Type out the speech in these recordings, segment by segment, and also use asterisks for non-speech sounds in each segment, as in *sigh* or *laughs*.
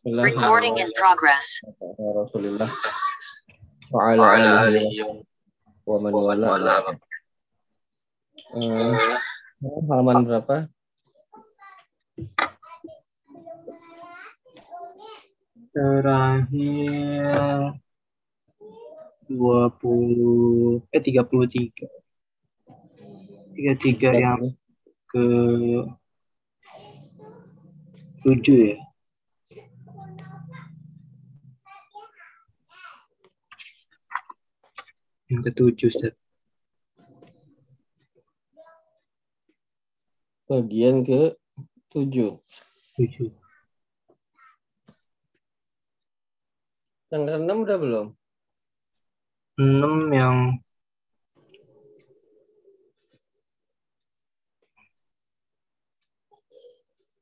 Recording in progress. Rasulullah wa ala alihi wa man wala. Eh, halaman berapa? Terakhir 20 eh 33. 33 yang ke 7 ya. Yang ketujuh, Ustaz. Bagian ke tujuh. Tujuh. Yang keenam udah belum? Enam yang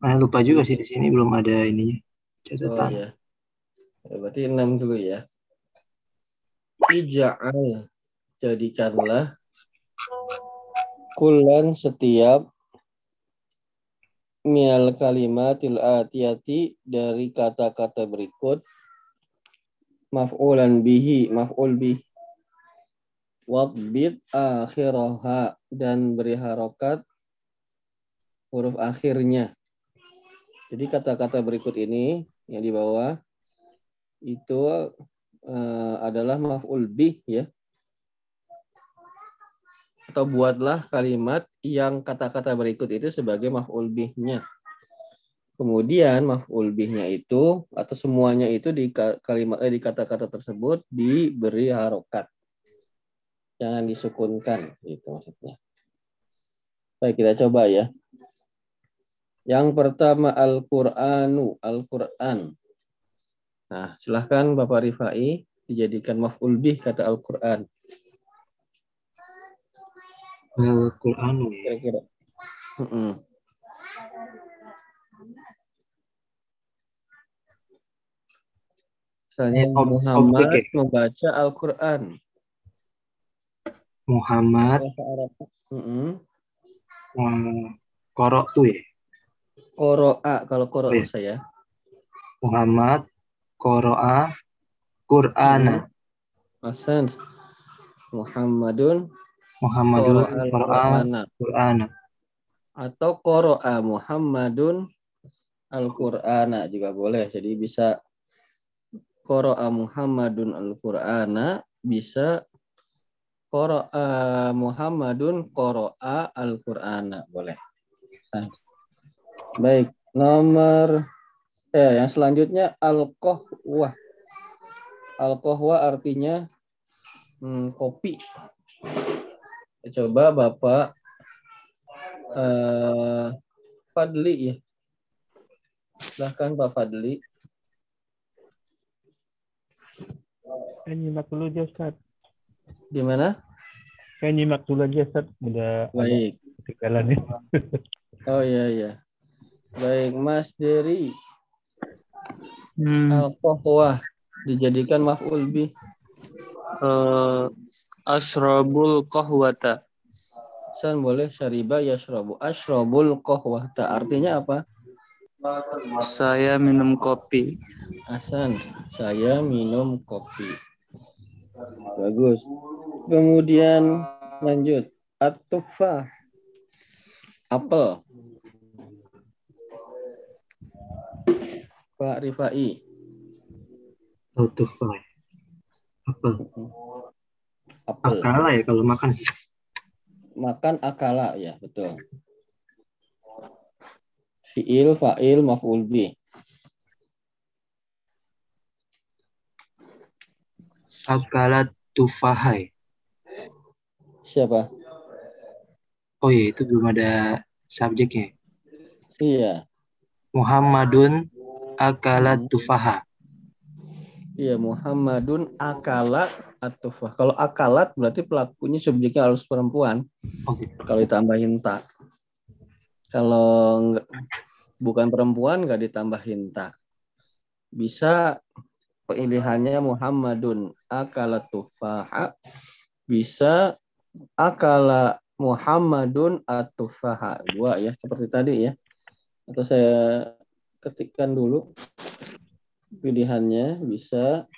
Nah, lupa juga sih di sini belum ada ininya Oh catatan. iya. Ya, berarti enam dulu ya. Ija'al. Jadikanlah kulan setiap minal kalimatil atiyati dari kata-kata berikut maf'ulan bihi maf'ul bih Wadbit akhiraha dan beri harokat huruf akhirnya. Jadi kata-kata berikut ini yang di bawah itu eh, adalah maf'ul bih ya. Atau buatlah kalimat yang kata-kata berikut itu sebagai maf'ul bihnya. Kemudian maf'ul bihnya itu atau semuanya itu di ka- kalimat eh, di kata-kata tersebut diberi harokat. Jangan disukunkan gitu maksudnya. Baik, kita coba ya. Yang pertama Al-Qur'anu, Al-Qur'an. Nah, silahkan Bapak Rifai dijadikan maf'ul bih kata Al-Qur'an. Al-Quran ya. Kira-kira. Mm-mm. Misalnya ob- Muhammad objek ya? membaca Al-Quran. Muhammad Bahasa Arab. Korok tuh ya. Qoro'a, kalau Oh, iya. saya. Muhammad Qoro'a Qur'ana Hasan. Muhammadun Muhammadun al-Qur'ana. Qur'ana Atau qoro'a Muhammadun Al-Qur'ana juga boleh. Jadi bisa qoro'a Muhammadun Al-Qur'ana bisa qoro'a Muhammadun qoro'a Al-Qur'ana boleh. Baik, nomor eh yang selanjutnya al-qahwah. Al-qahwah artinya hmm, kopi. Coba Bapak eh Fadli ya. Silahkan Pak Fadli. Saya nyimak dulu aja Ustaz. Gimana? Saya nyimak dulu aja Ustaz. Udah Baik. ketinggalan ya. *laughs* Oh iya iya. Baik, Mas Dery. Hmm, Al-qahwah dijadikan maf'ul bih. eh, asrabul qahwata. San boleh syariba yashrabu. Ashrabul qahwata. Artinya apa? Saya minum kopi. Hasan, saya minum kopi. Bagus. Kemudian lanjut. At-tufah. Apel. Pak Rifai. Al-Tufai apa Apel. akala ya kalau makan Makan akala ya, betul. Fi'il, fa'il, maf'ul bih. akala tufahai Siapa? oh iya itu belum ada subjeknya Iya. Muhammadun akala tufaha Iya, Muhammadun akala atufah. Kalau akalat berarti pelakunya subjeknya harus perempuan. oke Kalau ditambahin tak. Kalau nggak- bukan perempuan nggak ditambahin tak. Bisa pilihannya Muhammadun akala tufaha. Bisa akala Muhammadun atufaha. Dua ya, seperti tadi ya. Atau saya ketikkan dulu. Pilihannya bisa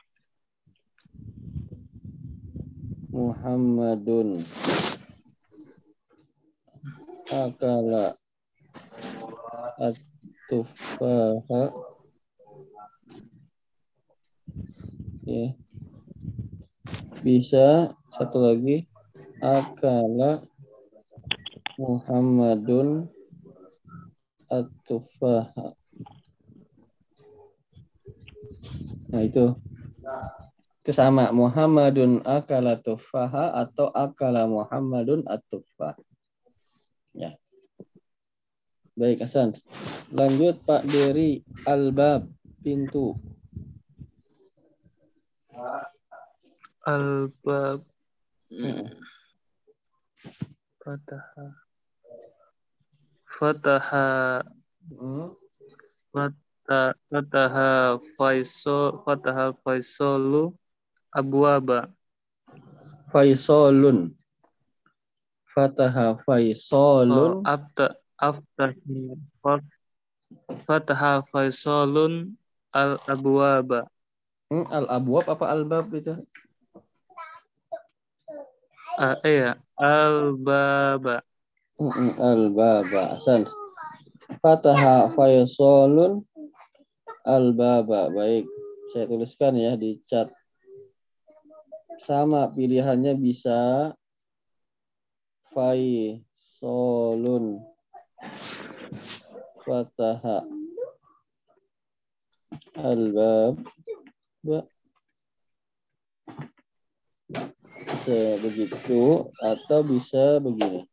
Muhammadun. Akala at-tufaha. Ya. Bisa satu lagi. Akala Muhammadun at-tufaha nah itu itu sama Muhammadun akala tufaha atau akala Muhammadun at-tufah ya baik Hasan lanjut Pak Dery albab pintu Al-bab. Mm. Fataha. Fataha. Hmm. Fata- Fataha Faisal. Fataha Faisalu. Abwaba. Faisalun Fataha Faisalun Abta. Aftahi. Fat- Fataha Faisalun. Al-abwaba. Hmm, al-abwab apa al-bab itu Ah, iya. Al-baba. Mm-mm, Al-baba. Hasan. Fataha Faisalun Al-baba. Baik. Saya tuliskan ya di chat. Sama pilihannya bisa Faisalun Fataha Al-bab. Begitu atau bisa begini.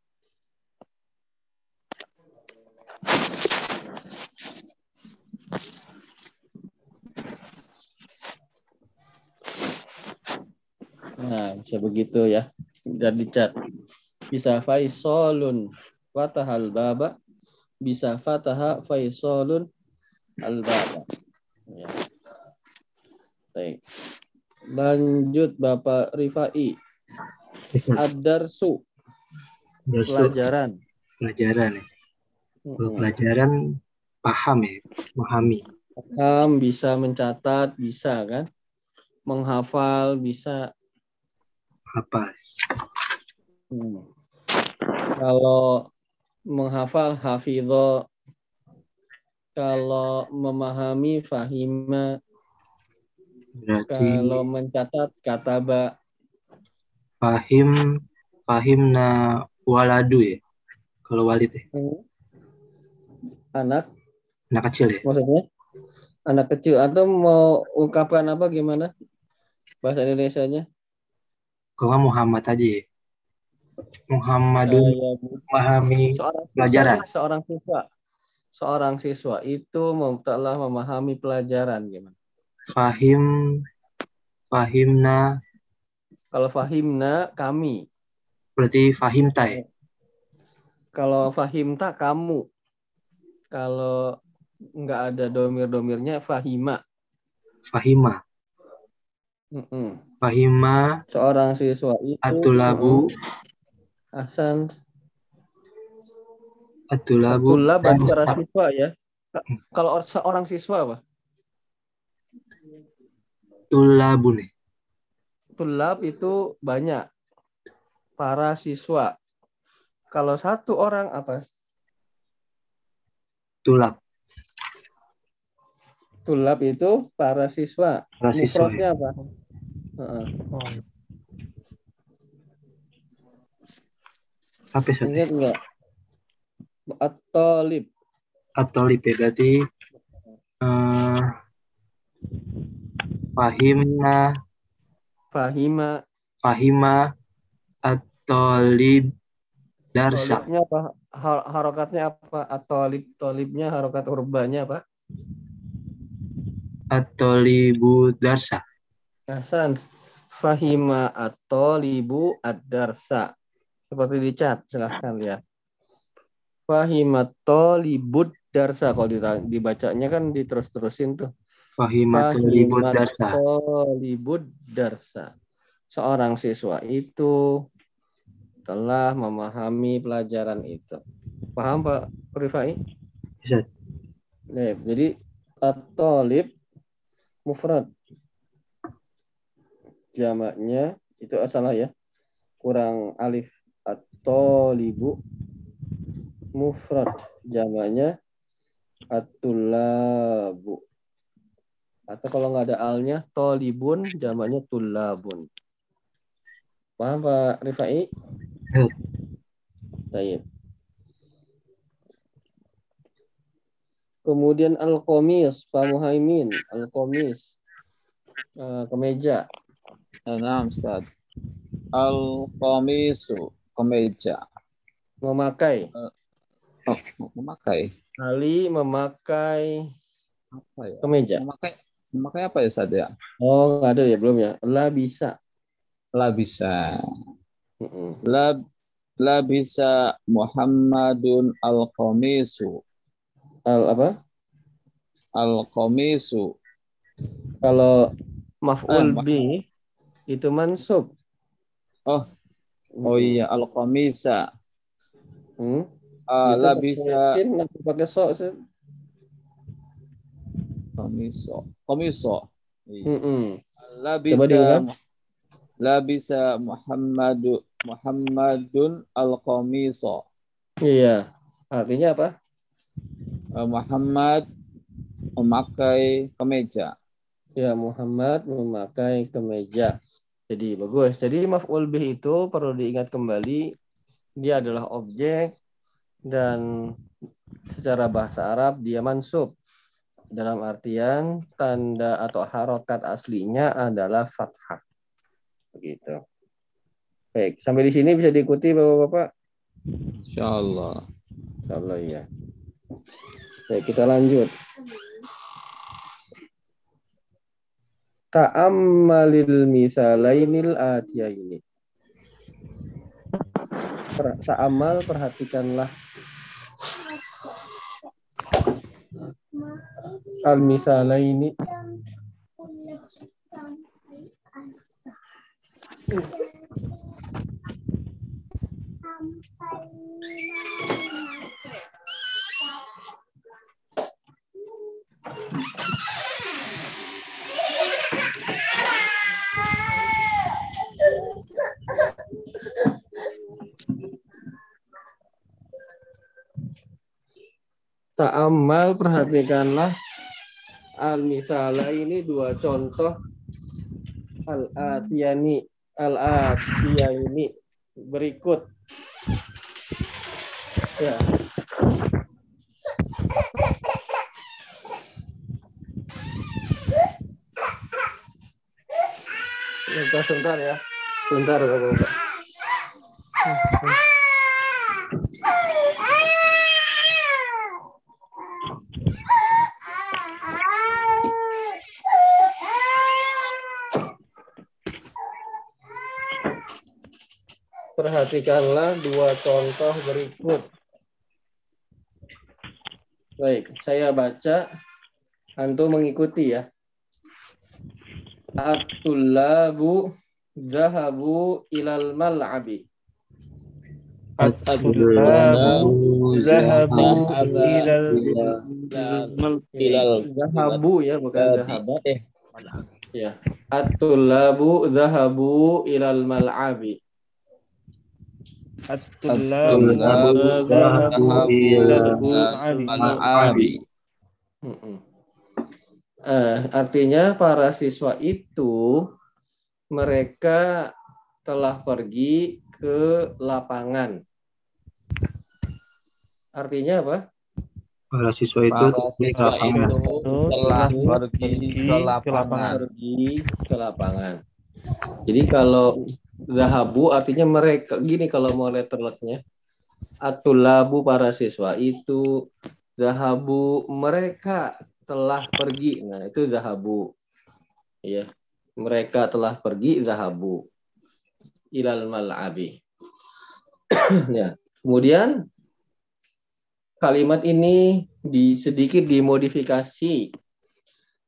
Bisa begitu ya. Dan dicat. Bisa Faisalun fatahal baba. Bisa fataha Faisalun al baba. Ya. Baik. Lanjut Bapak Rifai. Ad-darsu, Darsu, pelajaran. pelajaran ya. Kalau pelajaran paham ya, memahami. Paham, bisa mencatat, bisa kan? Menghafal, bisa. Apa? Hmm. Kalau menghafal, hafidho. Kalau memahami, fahima. Berarti Kalau mencatat, kataba. fahim fahimna waladu ya. Kalau walid ya, Hmm. Anak, anak kecil ya. maksudnya? Anak kecil. Atau mau ungkapkan apa, gimana? Bahasa Indonesianya? Nggak Muhammad aja ya. Muhammadun Saya memahami seorang siswa, pelajaran. seorang siswa seorang siswa itu telah memahami pelajaran gimana fahim fahimna kalau fahimna kami berarti fahimta ya. kalau fahimta kamu kalau nggak ada domir-domirnya fahima Fahima. Mm-mm. Fahima seorang siswa itu atulabu. Hasan atulabu Abdullah berarti para siswa ya Ka- kalau or- seorang siswa apa tulabun ya. tulab itu banyak para siswa kalau satu orang apa Tulab. tulab itu para siswa Para siswa. Ya. apa Heeh. Apa satu? Ingat nggak? At-talib. Atolib ya berarti eh, fahimna Fahima. fahima atolib darsa Tolibnya apa? Har- harokatnya apa? At-talib. Tolibnya harokat urbanya apa? atolibu darsa Hasan. Fahima at-talibu ad-darsa. Seperti di chat. Silahkan lihat. Fahima talibud darsa. Kalau dibacanya kan diterus-terusin tuh. fahima Fahimat darsa. Seorang siswa itu telah memahami pelajaran itu. Paham Pak Rifai? Bisa. Ya, jadi at-talib mufrad. Jamaknya itu salah ya. Kurang alif atau libu mufrad. Jamaknya atulabu. Atau kalau nggak ada alnya, tolibun, jamaknya tulabun. Paham Pak Rifai? Ya. Baik. Kemudian al-komis, Pak Muhaimin, al-komis, Eh, kemeja. Enam, Ustaz. Al-qamisu, kemeja. Memakai. Oh, memakai. Ali memakai Apa ya? kemeja. Memakai memakai apa ya, Ustaz ya? Oh, nggak ada ya belum ya? La bisa. La bisa. La la bisa Muhammadun al-qamisu. Al apa? Al-qamisu. Kalau maf'ul Eh, ma- bi itu mansub. Oh, Oh iya, al-qamisa. Hmm. Ah, Itu la pakai bisa nanti pakai so. Qamiso. Qamiso. Iya. Mm-mm. La Coba bisa diulang. La bisa Muhammadu Muhammadun al-qamiso. Iya. Artinya apa? Eh, Muhammad memakai kemeja. Ya, Muhammad memakai kemeja. Jadi bagus. Jadi maf'ul bih itu perlu diingat kembali dia adalah objek dan secara bahasa Arab dia mansub. Dalam artian tanda atau harokat aslinya adalah fathah. Begitu. Baik, sampai di sini bisa diikuti Bapak-bapak? Insyaallah. Insyaallah ya. Baik, kita lanjut. Ta'ammalil misalainil atiyaini. Per, ta'ammal perhatikanlah al misalaini Ta'ammal perhatikanlah al misala ini dua contoh. Al atiyani al atiyani berikut. Ya. Sebentar sebentar ya. Sebentar bapak-bapak Perhatikanlah dua contoh berikut. Baik, saya baca. Antum mengikuti ya. At-tullabu zahabu ilal mal'abi. At-tullabu zahabu ilal Ilal Zahabu ya, bukan zahaba. eh Ya. At-tullabu zahabu ilal mal'abi. At-tullabu. Eh, artinya para siswa itu mereka telah pergi ke lapangan. Artinya apa? Para siswa itu para siswa itu telah pergi ke lapangan. Pergi ke lapangan. Jadi kalau zahabu artinya mereka gini kalau mau letterletnya. Atulabu para siswa itu zahabu mereka telah pergi. Nah, itu zahabu. Ya. Mereka telah pergi zahabu ilal mal'abi. *clears throat* ya. Kemudian kalimat ini di sedikit dimodifikasi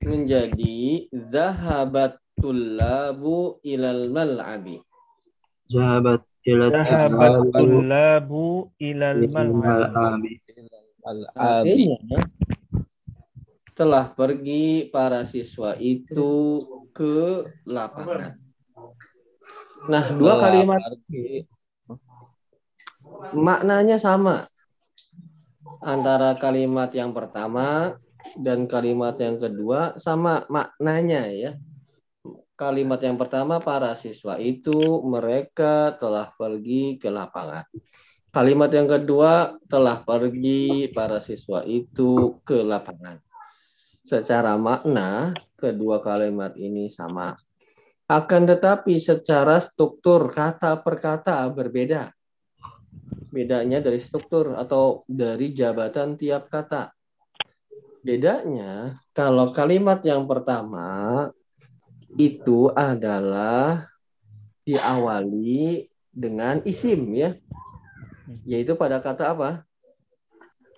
menjadi zahabat tullabu ilal mal'abi. Zahabat ila Zahabat tullabu ilal. Al-abi. Artinya telah pergi para siswa itu ke lapangan. Nah, dua Telah kalimat pergi. maknanya sama antara kalimat yang pertama dan kalimat yang kedua sama maknanya ya. Kalimat yang pertama para siswa itu mereka telah pergi ke lapangan. Kalimat yang kedua telah pergi para siswa itu ke lapangan. Secara makna kedua kalimat ini sama. Akan tetapi secara struktur kata per kata berbeda bedanya dari struktur atau dari jabatan tiap kata. Bedanya kalau kalimat yang pertama itu adalah diawali dengan isim ya. Yaitu pada kata apa?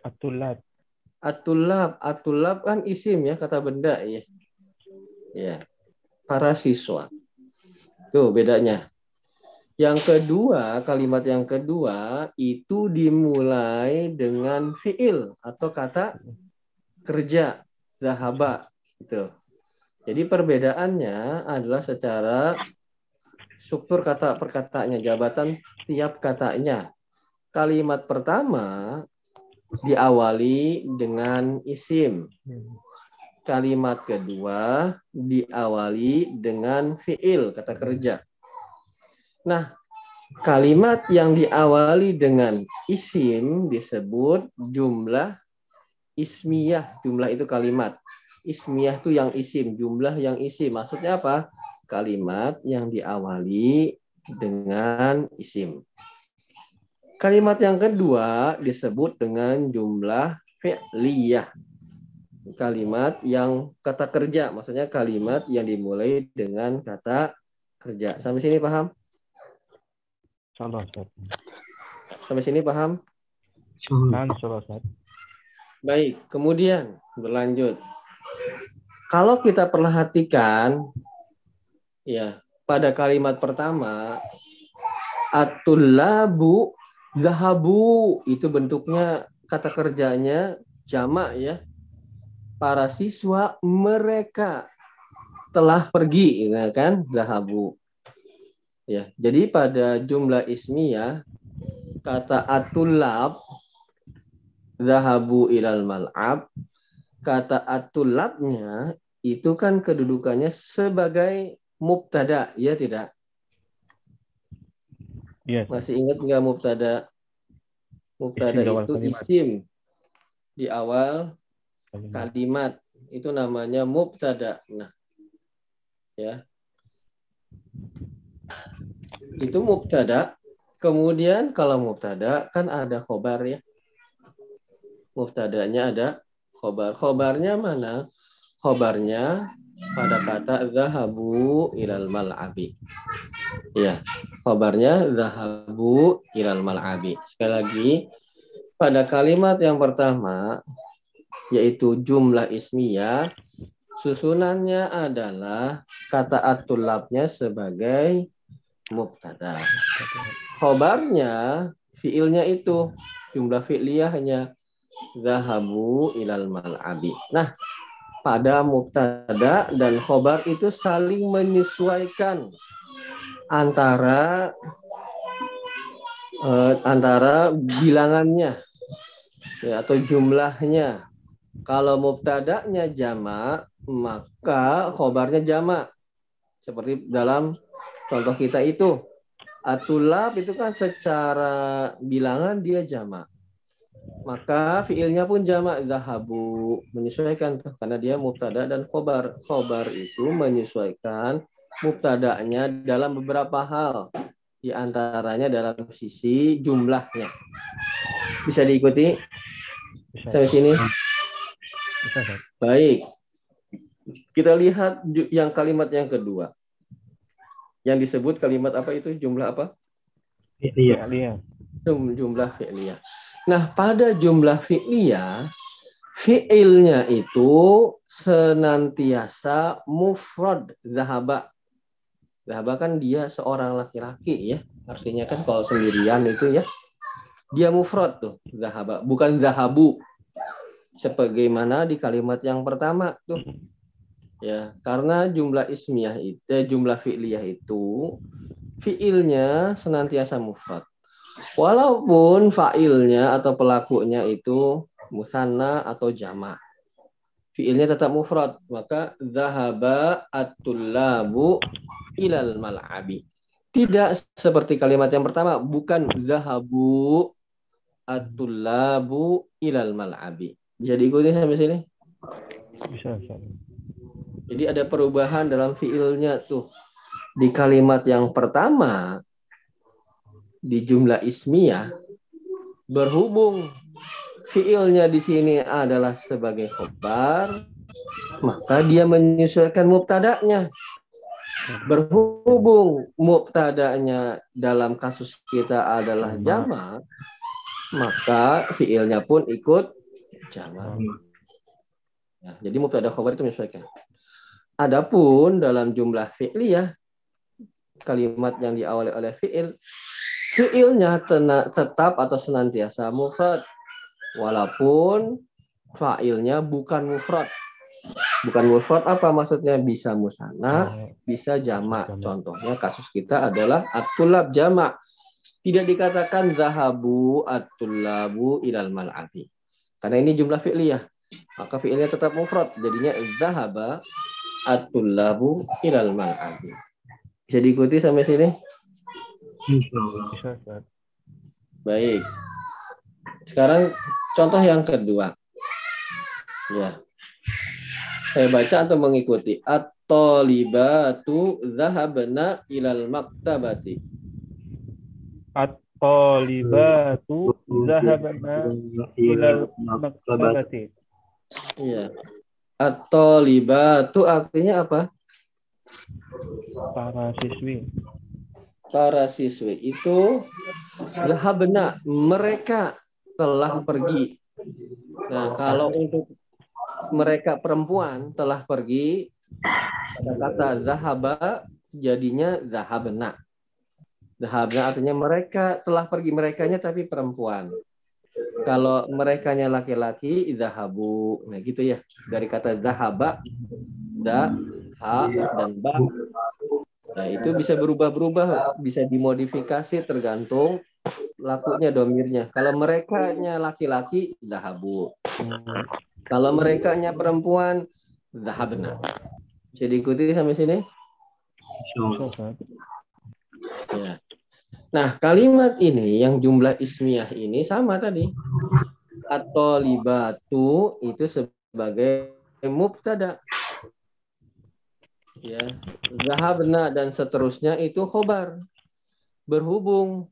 Atulat. Atulab, atulab kan isim ya, kata benda ya. Ya. Para siswa. Tuh bedanya. Yang kedua, kalimat yang kedua itu dimulai dengan fiil atau kata kerja, zahaba gitu. Jadi perbedaannya adalah secara struktur kata perkataannya, jabatan tiap katanya. Kalimat pertama diawali dengan isim. Kalimat kedua diawali dengan fiil, kata kerja. Nah, kalimat yang diawali dengan isim disebut jumlah ismiyah. Jumlah itu kalimat. Ismiyah itu yang isim, jumlah yang isim. Maksudnya apa? Kalimat yang diawali dengan isim. Kalimat yang kedua disebut dengan jumlah fi'liyah. Kalimat yang kata kerja, maksudnya kalimat yang dimulai dengan kata kerja. Sampai sini paham? Sampai sini paham? Baik, kemudian berlanjut. Kalau kita perhatikan, ya pada kalimat pertama, atulabu zahabu itu bentuknya kata kerjanya jamak ya. Para siswa mereka telah pergi, ya kan? Zahabu. Ya, jadi pada jumlah ismiyah kata atulab zahabu ilal mal'ab kata atulabnya itu kan kedudukannya sebagai mubtada ya tidak? Iya. masih ingat nggak mubtada? Mubtada Isim itu kalimat. isim. Di awal Kalimat. kalimat. Itu namanya mubtada. Nah ya. Itu mubtada. Kemudian kalau mubtada kan ada khobar ya. Mubtadanya ada khobar. Khobarnya mana? Khobarnya pada kata zahabu ilal mal'abi. Ya khobarnya zahabu ilal mal'abi. Sekali lagi pada kalimat yang pertama yaitu jumlah ismiyah susunannya adalah kata atulabnya sebagai mubtada. Khobarnya fiilnya itu jumlah fi'liyahnya zahabu ilal mal'abi. Nah, pada mubtada dan khobar itu saling menyesuaikan antara eh, antara bilangannya ya, atau jumlahnya. Kalau mubtada'nya jamak, maka khobarnya jamak. Seperti dalam contoh kita itu. Atulab itu kan secara bilangan dia jamak. Maka fiilnya pun jamak zahabu menyesuaikan karena dia mubtada dan khobar. Khobar itu menyesuaikan mubtada'nya dalam beberapa hal. Di antaranya dalam sisi jumlahnya. Bisa diikuti Bisa. sampai sini? Bisa. Baik. Kita lihat yang kalimat yang kedua. Yang disebut kalimat apa itu? Jumlah apa? Iya. Jum- Jumlah fi'liyah. Nah, pada jumlah fi'liyah, fi'ilnya itu senantiasa mufrad zahaba. Zahaba kan dia seorang laki-laki ya. Artinya kan kalau sendirian itu ya. Dia mufrad tuh, zahaba. Bukan zahabu. sebagaimana di kalimat yang pertama tuh. Ya, karena jumlah ismiyah itu eh, jumlah fi'liyah itu fiilnya senantiasa mufrad. Walaupun fa'ilnya atau pelakunya itu musanna atau jama. Fiilnya tetap mufrad, maka zahaba at-tullabu ilal mal'abi. Tidak seperti kalimat yang pertama, bukan zahabu at-tullabu ilal mal'abi. Jadi ikuti sampai sini. Bisa, Ustaz. Jadi ada perubahan dalam fiilnya tuh. Di kalimat yang pertama di jumlah ismiyah berhubung fiilnya di sini adalah sebagai khobar, maka dia menyesuaikan mubtada'nya. Berhubung mubtada'nya dalam kasus kita adalah jama, maka fiilnya pun ikut jama. Nah, jadi mubtada khobar itu menyesuaikan. Adapun dalam jumlah fi'liyah kalimat yang diawali oleh fi'il fi'ilnya tetap atau senantiasa mufrad walaupun fa'ilnya bukan mufrad. Bukan mufrad apa maksudnya? Bisa musanna, Eh, bisa jamak. Contohnya kasus kita adalah at-tulab jamak. Tidak dikatakan zahabu at-tulabu ilal mal'abi. Karena ini jumlah fi'liyah. Maka fi'ilnya tetap mufrad. Jadinya zahaba at-tulabu ilal mal'abi. Bisa diikuti sampai sini? Baik. Sekarang contoh yang kedua. Ya. Saya baca atau mengikuti. At-talibatu zahabna ilal maktabati. At-talibatu zahabna ilal maktabati. Iya. At-talibatu artinya apa? Para siswi. Para siswi itu zahabna mereka telah pergi. Nah, kalau untuk mereka perempuan telah pergi kata zahaba jadinya zahabna. Zahabna artinya mereka telah pergi merekanya tapi perempuan. Kalau merekanya laki-laki zahabu. Nah, gitu ya. Dari kata zahaba da ha dan ba. Nah, itu bisa berubah-berubah, bisa dimodifikasi tergantung lakunya domirnya. Kalau merekanya laki-laki zahabu. Hmm, Kalau merekanya perempuan zahabna. Bisa diikuti sampai sini? Ya. Nah, kalimat ini yang jumlah ismiyah ini sama tadi. Atau libatu itu sebagai mubtada. Ya, zahabna dan seterusnya itu khobar. Berhubung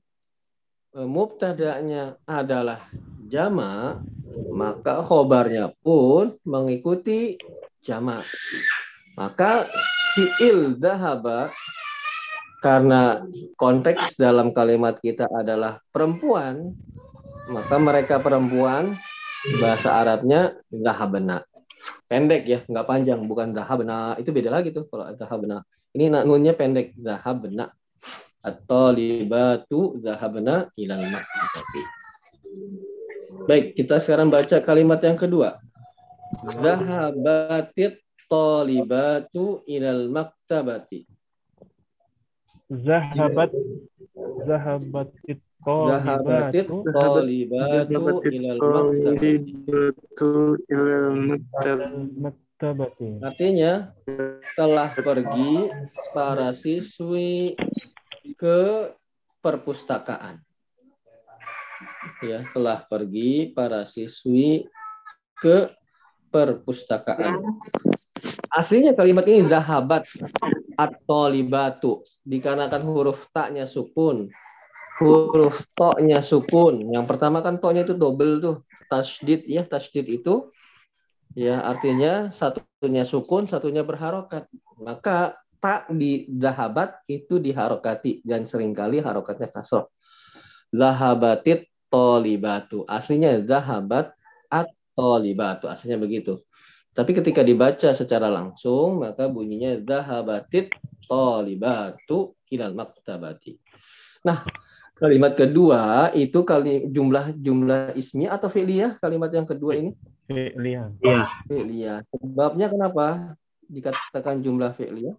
eh, mubtada'nya adalah jama, maka khobarnya pun mengikuti jama. Maka fi'il dahaba karena konteks dalam kalimat kita adalah perempuan, maka mereka perempuan bahasa Arabnya zahabna. Pendek ya, nggak panjang, bukan zahabna. Itu beda lagi tuh kalau zahabna. Ini nunnya pendek, zahabna. Atau libatu zahabna ilal maktabati. Baik, kita sekarang baca kalimat yang kedua. Zahabatit talibatu ilal maktabati. Zahabat Zahabatit talibatu talibatu ilal maktabati. Artinya telah pergi para siswi ke perpustakaan. Ya, telah pergi para siswi ke perpustakaan. Aslinya kalimat ini zahabat atau libatu dikarenakan huruf taknya sukun. Huruf toknya sukun. Yang pertama kan toknya itu double tuh. Tasdid ya, tasdid itu ya artinya satunya sukun, satunya berharokat. Maka tak di zahabat itu diharokati dan sering kali harokatnya kasroh. Zahabatit tolibatu. Aslinya zahabat at-tolibatu. Aslinya begitu. Tapi ketika dibaca secara langsung, maka bunyinya zahabatit tolibatu ilal maktabati. Nah, kalimat kedua itu kali jumlah jumlah ismi atau fi'liyah kalimat yang kedua ini Fi'liyan. Iya. Fi'liyah. Sebabnya kenapa dikatakan jumlah fi'liyah?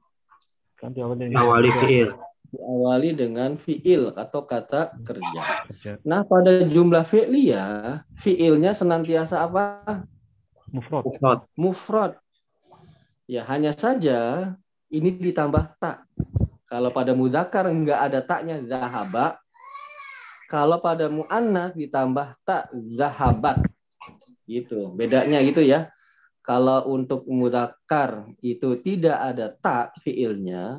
Kan diawali fiil. Diawali dengan fi'il atau kata kerja. kerja. Nah, pada jumlah fi'liyah, fi'ilnya senantiasa apa? Mufrad. Mufrad. Mufrad. Ya, hanya saja ini ditambah tak. Kalau pada mudzakkar enggak ada taknya zahaba. Kalau pada muannas ditambah tak zahabat. Gitu. Bedanya gitu ya. Kalau untuk mudzakkar itu tidak ada tak fiilnya.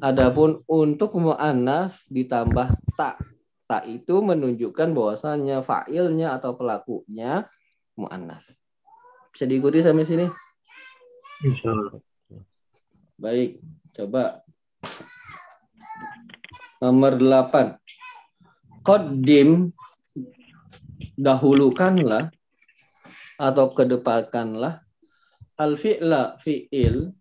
Adapun untuk muannas ditambah tak. Tak itu menunjukkan bahwasannya fa'ilnya atau pelakunya muannas. Bisa diikuti sampai sini? Insya Allah. Baik, coba. Nomor 8. Qaddim dahulukanlah atau kedepankanlah al fi'la fi'il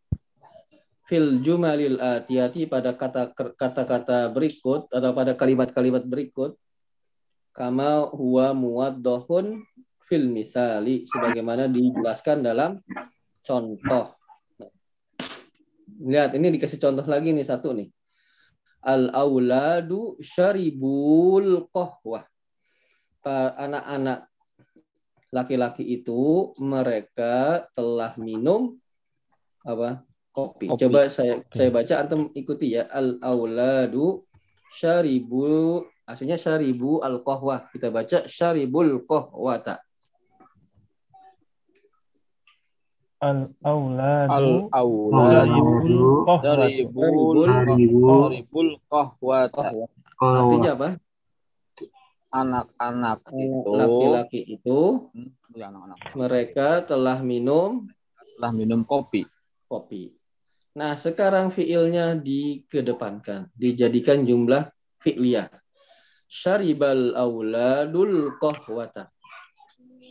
fil jumalil atiyati pada kata kata-kata berikut atau pada kalimat-kalimat berikut kama huwa muwaddahun fil misali sebagaimana dijelaskan dalam contoh. Lihat, ini dikasih contoh lagi nih satu nih. Al auladu syaribul qahwah. Anak-anak laki-laki itu mereka telah minum apa? Kopi. Kopi. Coba saya saya baca antum ikuti ya. Al auladu syaribu aslinya syaribu al qahwah. Kita baca syaribul qahwata. Al-auladu Al-auladu qahwatu. daribul Haribu. daribul qahwata. Artinya apa? Anak-anak itu Laki-laki itu ya anak-anak mereka telah minum telah minum kopi. kopi. Nah, sekarang fiilnya dikedepankan, dijadikan jumlah fi'liyah. Syaribal auladul qahwata.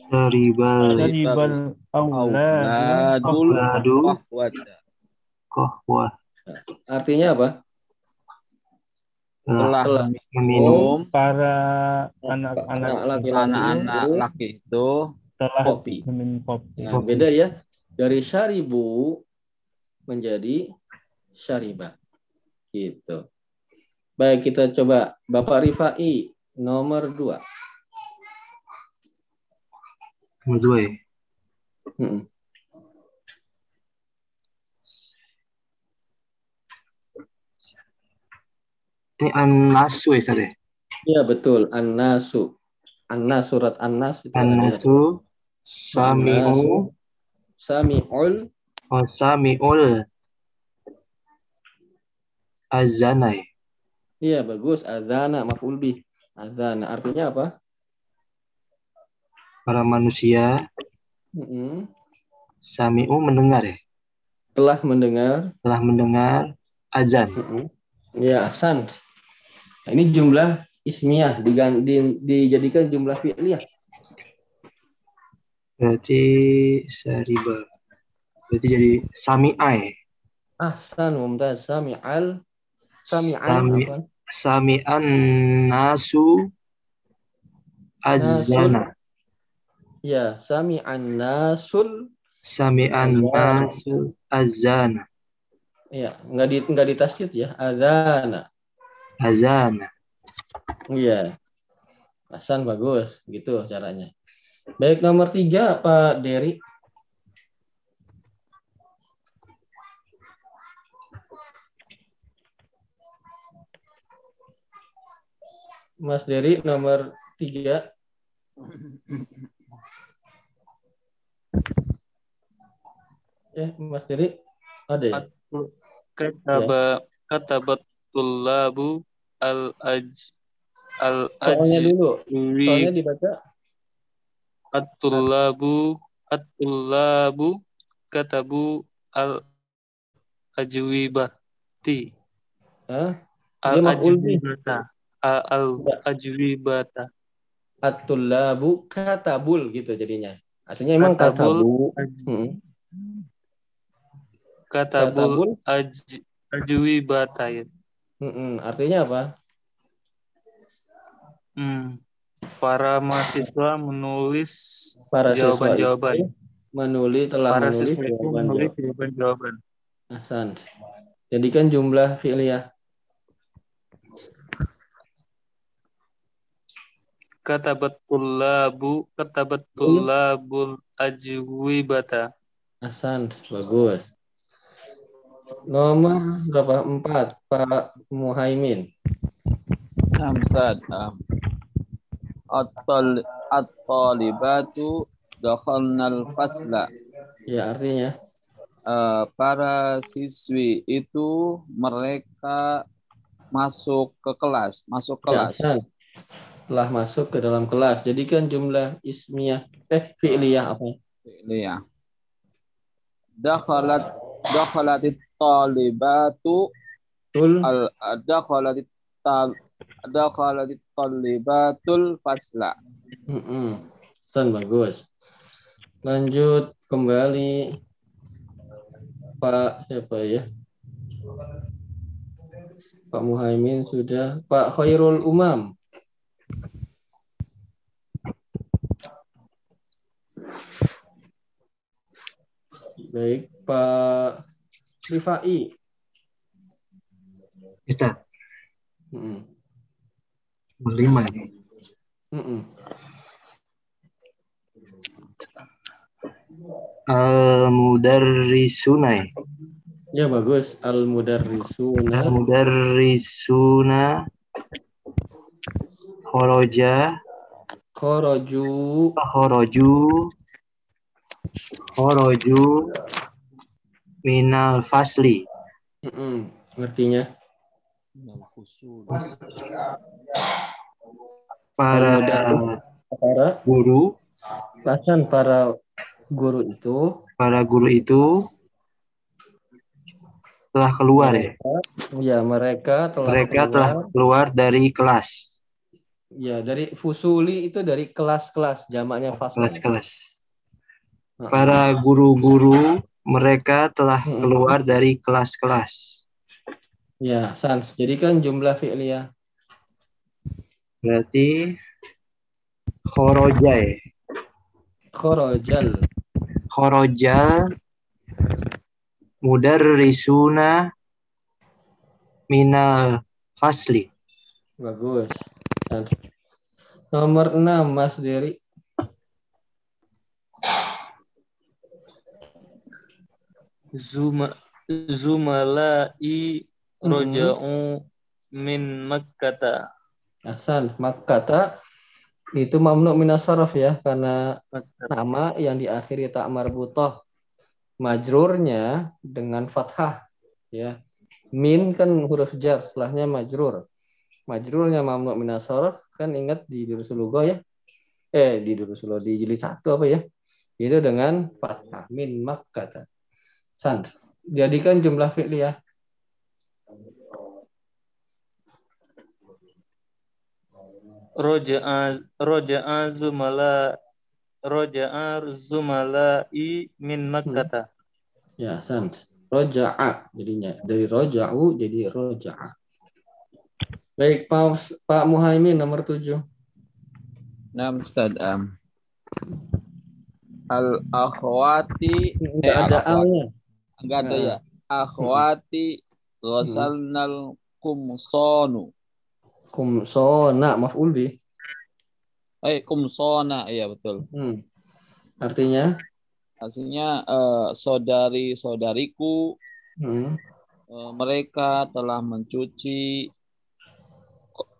Syaribal Auladul Auladu qahwata. Artinya apa? Telah minum para anak-anak Anak laki-laki anak-anak itu laki itu telah kopi. minum kopi. Nah, beda ya. Dari syaribu menjadi syariba. Gitu. Baik, kita coba Bapak Rifai nomor 2. Nomor dua ya. Ini an-nasu ya Ustaz ya? Iya, betul. An-nasu. An-nas surat An-nas. An-nasu sami'u Sami'ul oh, sami'ul azana ya. Iya bagus. Azana maf'ul bih. Azana artinya apa? Para manusia Mm-mm. sami'u mendengar ya. Telah mendengar. Telah mendengar azan. Mm-mm. Ya Hasan. Nah, ini jumlah ismiyah digan- di- dijadikan jumlah fi'liyah. Berarti sariba. Berarti jadi sami'a ya. Ahsan mumtaz sami'al sami'an Sami-? Sami'an nasu azana. Ya, sami'an nasul. Sami'an Azana. nasu azana. Ya, enggak di enggak ditasydid ya. Azana. Azana. Iya. Hasan bagus, gitu caranya. Baik nomor tiga Pak Dery. Mas Dery nomor tiga. *laughs* Eh, Mas Dery ada ya? Kataba katabat tullabu al aj al Soalnya dulu, soalnya dibaca at-tullabu at-tullabu katabu al ajwibati Hah? al ajwibata al al ajwibata at-tullabu katabul gitu jadinya. Aslinya emang Katabul. katabu. Hmm. Katabul aj ajwibata ya. Mm-mm. Artinya apa? Hmm. para mahasiswa menulis Para jawaban-jawaban. menulis telah Para menulis siswa itu jawaban menulis jawaban-jawaban. Hasan. Jadikan jumlah fi'liyah. Katabat tullabu, katabat tullabul ajwibata. Hasan, bagus. Nomor berapa? Empat, Pak Muhaimin. At-tal- At-talibatu dakhalnal fasla. Ya, artinya Eh, para siswi itu mereka masuk ke kelas, masuk ya, kelas. Hasan. Telah masuk ke dalam kelas. Jadikan jumlah ismiyah eh fi'liyah apa? Ini ya. Dakhalat dakhalatit talibatu Tul al dakhalatit tal dakhalatit talibatul fasla. Mm-mm. Hasan bagus. Lanjut kembali Pak siapa ya? Pak Muhaimin sudah. Pak Khairul Umam. Baik, Pak Rifai. Ustaz, Mm-mm. berlima ini. Mm-mm. Al-mudarrisuna. ya. Ya bagus. Al Mudarrisuna. Al-mudarrisuna kharaja Kharaju. kharaju kharaju minal fasli. Mm-mm. Ngertinya? Para Para guru, Pasan para guru itu para guru itu telah keluar ya. ya mereka telah Mereka keluar, telah keluar dari kelas, ya dari fusuli itu dari kelas-kelas jamaknya fasal. kelas-kelas. Para guru-guru mereka telah keluar dari kelas-kelas. Ya, sans. Jadi kan jumlah fi'liyah. Berarti khoroja ya. Kharajal. Khorojal mudarrisuna minal fasli. Bagus. Sans. Nomor 6 Mas Dery. Zuma Zumalai roja'u min Makkata. Hasan, kata itu mamnu minas saraf ya karena nama yang diakhiri tak marbutoh majrurnya dengan fathah ya. Min kan huruf jar setelahnya majrur. Majrurnya mamnu minas saraf kan ingat di durusulugo ya? Eh di durusulugo di jilid satu apa ya? Itu dengan fathah min makkata san jadikan jumlah fi'liyah Roja'a roja'a zumala roja'a zumalai min Makkata. Ya, sans. Roja'a jadinya. Dari roja'u jadi roja'a. Baik, Pak, Pak Muhaimin nomor 7. Naam Ustaz. Um, al akhwati Enggak Eh, ada al-akhwat. Enggak ada Nah. ya. Akhwati ghasalnal kumsonu. Kumsona maf'ul bi. Eh kumsona iya betul. Hmm. Artinya Artinya eh, saudari-saudariku hmm. eh, mereka telah mencuci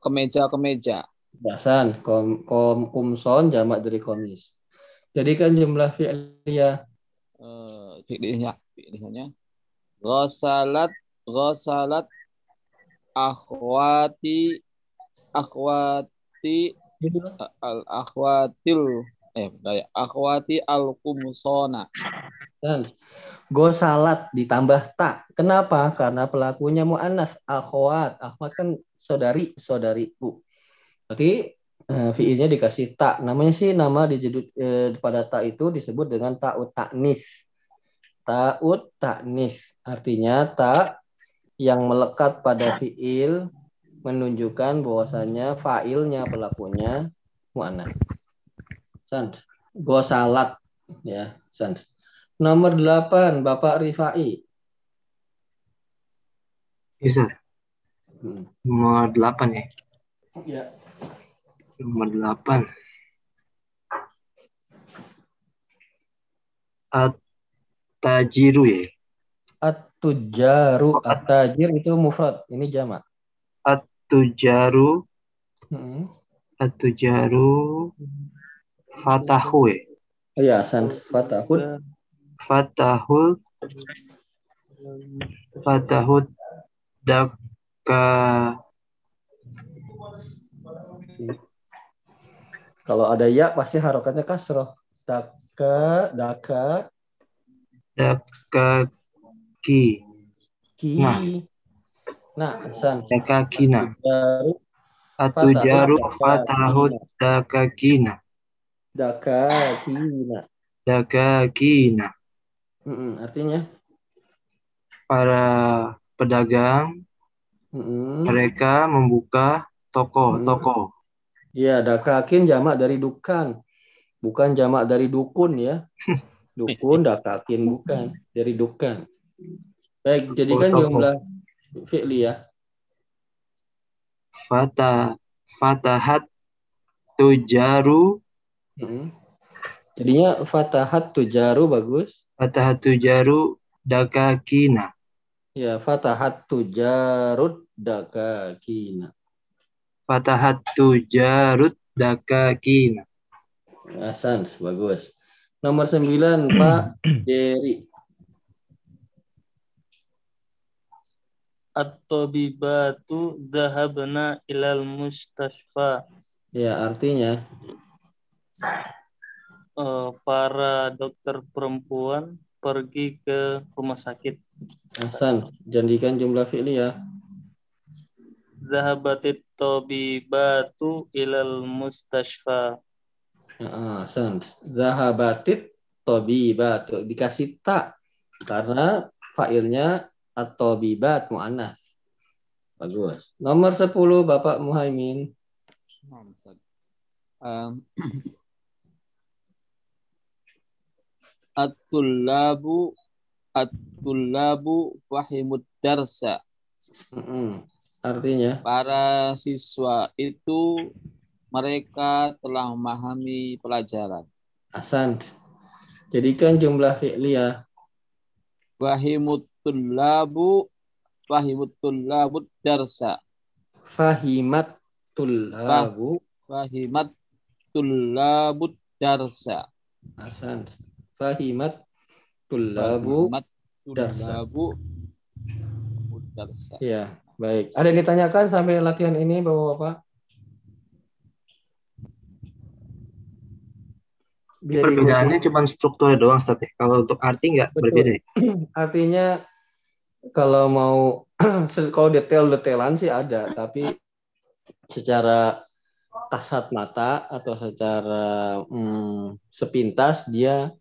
kemeja-kemeja. bahasan kom, kom kumson jamak dari komis. Jadikan jumlah fi'liyah Eh, fi'lihnya fi'lihnya ghasalat ghasalat akhwati akhwati al akhwatil eh kayak akhwati al kumsona. dan gosalat ditambah tak. Kenapa? Karena pelakunya mu'annas akhwat. Akhwat kan saudari, saudariku. Berarti eh, fiilnya dikasih tak. Namanya sih nama dijedut eh, pada tak itu disebut dengan ta'ut taknif. Ta'ut taknif. Artinya tak yang melekat pada fiil menunjukkan bahwasanya failnya pelakunya mu'annas. Sant. Gosalat ya, sant. Nomor 8 Bapak Rifai. Bisa. Hmm. Nomor 8 ya. Ya. Nomor 8. At-tajiru ya. At-tujaru, at-tajir itu mufrad, ini jamak. At-tujaru, Hmm. at-tujaru fatahu ya. Oh ya, san fatahud Fatahul fatahud daka Kalau ada ya pasti harokatnya kasroh. Daka, daka, daka ki ki. Nah. Nah, san. daka kina. Tujaru, At-tujaru Fatahud fatahud daka kina. daka, kina. Daka kina. Mm-mm, artinya? Para pedagang Mm-mm. mereka membuka toko-toko. Ya, dakakin jamak dari dukan. Bukan jamak dari dukun ya. *laughs* Dukun, dakakin bukan. Dari dukan. Baik, jadikan jumlah fi'li ya. Fata fatahat tujaru Mm-mm. Jadinya fatahat tujaru bagus. fatahat tujaru daka kina. Ya, fatahat tujarud dakakina. Fatahat tujarut daka kina. Hasan, bagus. Nomor 9, Pak *clears throat* Jerry. At-tabibatu dhahabna ilal mustashfa. Ya, artinya Eh, para dokter perempuan pergi ke rumah sakit. Hasan, jadikan jumlah fi'li ya. Zahabatit tabibatu ilal mustashfa. Ya, Hasan. Zahabatit tobibat. Dikasih tak. Karena fa'ilnya atau bibat mu'annas. Bagus. Nomor 10, Bapak Muhaimin. Um, *clears throat* At-tullabu At-tullabu fahimud darsa. Mm-mm. Artinya, Para siswa itu mereka telah memahami pelajaran. Hasan. Jadikan jumlah fi'li ya. Fahimut tullabu Fahimut tullabu darsa. Fahimat tullabu. Fahimat tullabu darsa. Hasan. Fahimat tullabu. Fahimat darsa. tullabu darsa. Ya, baik. Ada yang ditanyakan sampai latihan ini, Bapak-Bapak? Biar Perbedaannya cuma strukturnya doang, Ustaz. ya. Kalau untuk arti nggak berbeda. ya? *clears throat* Artinya kalau mau *clears throat* kalau detail-detailan sih ada, tapi secara kasat mata atau secara hmm, sepintas dia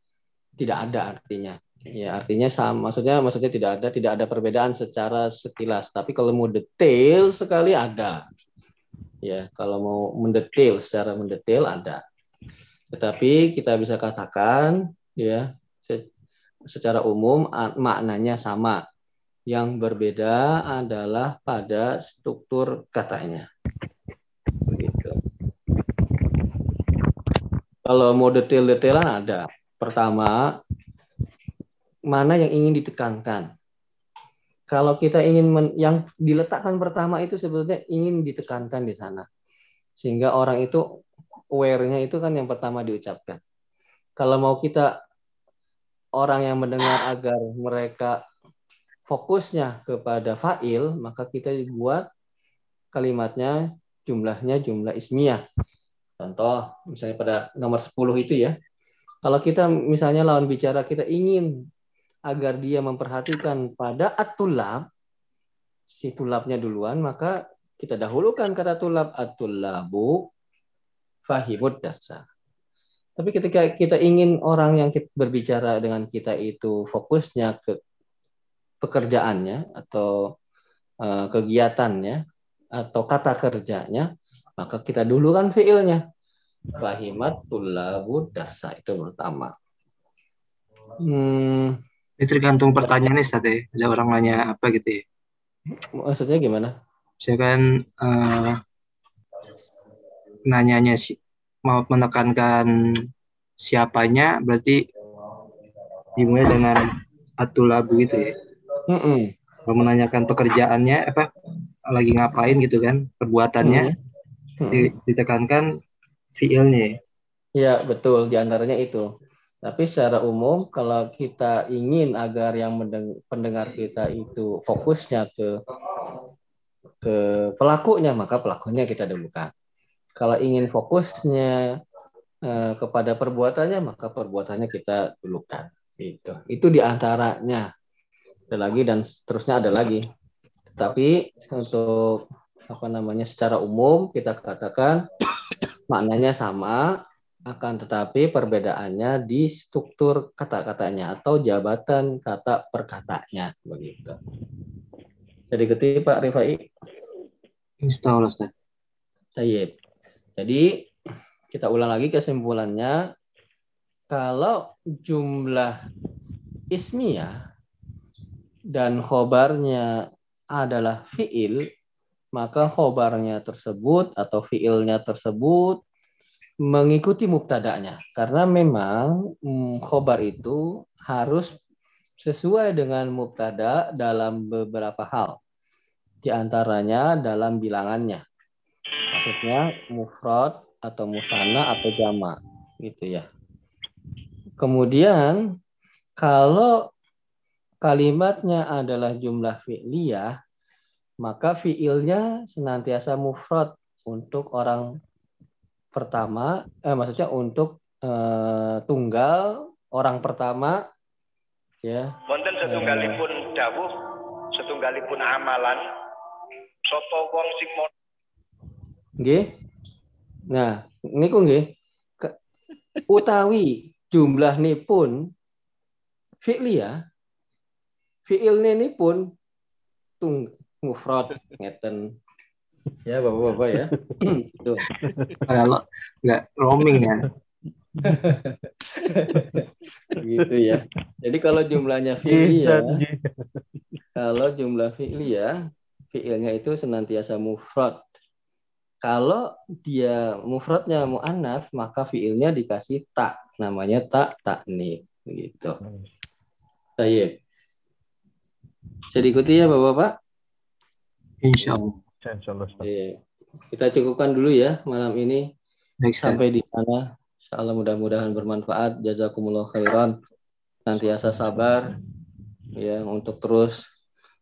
tidak ada artinya. Ya, artinya sama. Maksudnya maksudnya tidak ada tidak ada perbedaan secara sekilas, tapi kalau mau detail sekali ada. Ya, kalau mau mendetail secara mendetail ada. Tetapi kita bisa katakan ya se- secara umum maknanya sama. Yang berbeda adalah pada struktur katanya. Begitu. Kalau mau detail-detailan ada. Pertama, mana yang ingin ditekankan. Kalau kita ingin men- yang diletakkan pertama itu sebetulnya ingin ditekankan di sana. Sehingga orang itu aware-nya itu kan yang pertama diucapkan. Kalau mau kita orang yang mendengar agar mereka fokusnya kepada fa'il, maka kita buat kalimatnya jumlahnya jumlah ismiyah. Contoh, misalnya pada nomor 10 itu ya. Kalau kita misalnya lawan bicara kita ingin agar dia memperhatikan pada atulab, si tulabnya duluan, maka kita dahulukan kata tulab atulabu fahimud darsa. Tapi ketika kita ingin orang yang kita berbicara dengan kita itu fokusnya ke pekerjaannya atau eh, kegiatannya atau kata kerjanya, maka kita dulu kan fiilnya. Fahimat tullabu darsa itu pertama. Hmm, Ini tergantung pertanyaannya Ustaz ya. Ada orang nanya apa gitu ya. maksudnya gimana? Misalkan eh, nanyanya si, mau menekankan siapanya berarti dimulai dengan atulabu gitu ya. Mm-mm. Kalau menanyakan pekerjaannya apa lagi ngapain gitu kan perbuatannya Mm-mm. di- ditekankan fiilnya. Ya, betul. Di antaranya itu. Tapi secara umum, kalau kita ingin agar yang pendengar kita itu fokusnya ke ke pelakunya, maka pelakunya kita dulukan. Kalau ingin fokusnya eh, kepada perbuatannya, maka perbuatannya kita dulukan. Itu. Itu di antaranya. Ada lagi dan seterusnya ada lagi. Tapi untuk apa namanya secara umum kita katakan *coughs* maknanya sama, akan tetapi perbedaannya di struktur kata-katanya atau jabatan kata perkatanya begitu. Jadi ketika Pak Rifai Insya Allah Ustaz. Tayyib. Jadi kita ulang lagi kesimpulannya. Kalau jumlah ismiyah dan khobarnya adalah fiil maka khobarnya tersebut atau fiilnya tersebut mengikuti mubtada'nya. Karena memang mm, khobar itu harus sesuai dengan mubtada dalam beberapa hal. Di antaranya dalam bilangannya maksudnya mufrad atau musanna atau jama gitu ya. Kemudian kalau kalimatnya adalah jumlah fi'liyah maka fiilnya senantiasa mufrad untuk orang pertama eh maksudnya untuk eh, tunggal orang pertama ya. Wonten setunggalipun dawuh, setunggalipun amalan, sapa wong sing nggih nah niku nggih utawi jumlah pun fi'liyah fi'il ini pun tung mufrad ngeten ya bapak-bapak ya Tuh. Kalau nggak roaming ya. gitu ya. Jadi kalau jumlahnya fi'liyah, kalau jumlah fi'liyah, fi'ilnya itu senantiasa mufrad. Kalau dia mufradnya mu'annas, maka fi'ilnya dikasih tak, namanya tak taknif, begitu. Baik. Bisa diikuti ya Bapak-bapak? Insya Allah. Insyaallah. Ustaz. Iya. Kita cukupkan dulu ya malam ini. Baik, Ustaz. sampai di sana. Insya Allah mudah-mudahan bermanfaat. Jazakumullah khairan. Nantiasa sabar ya untuk terus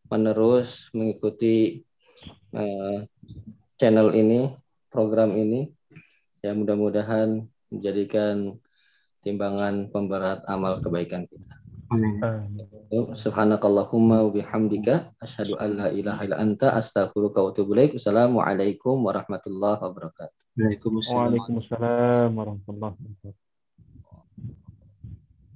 menerus mengikuti eh, channel ini, program ini. Ya mudah-mudahan menjadikan timbangan pemberat amal kebaikan kita. Amin. Subhanakallahumma wa bihamdika asyhadu an la ilaha illa anta astaghfiruka wa atubu ilaik. Wassalamualaikum warahmatullahi wabarakatuh. Waalaikumsalam warahmatullahi wabarakatuh.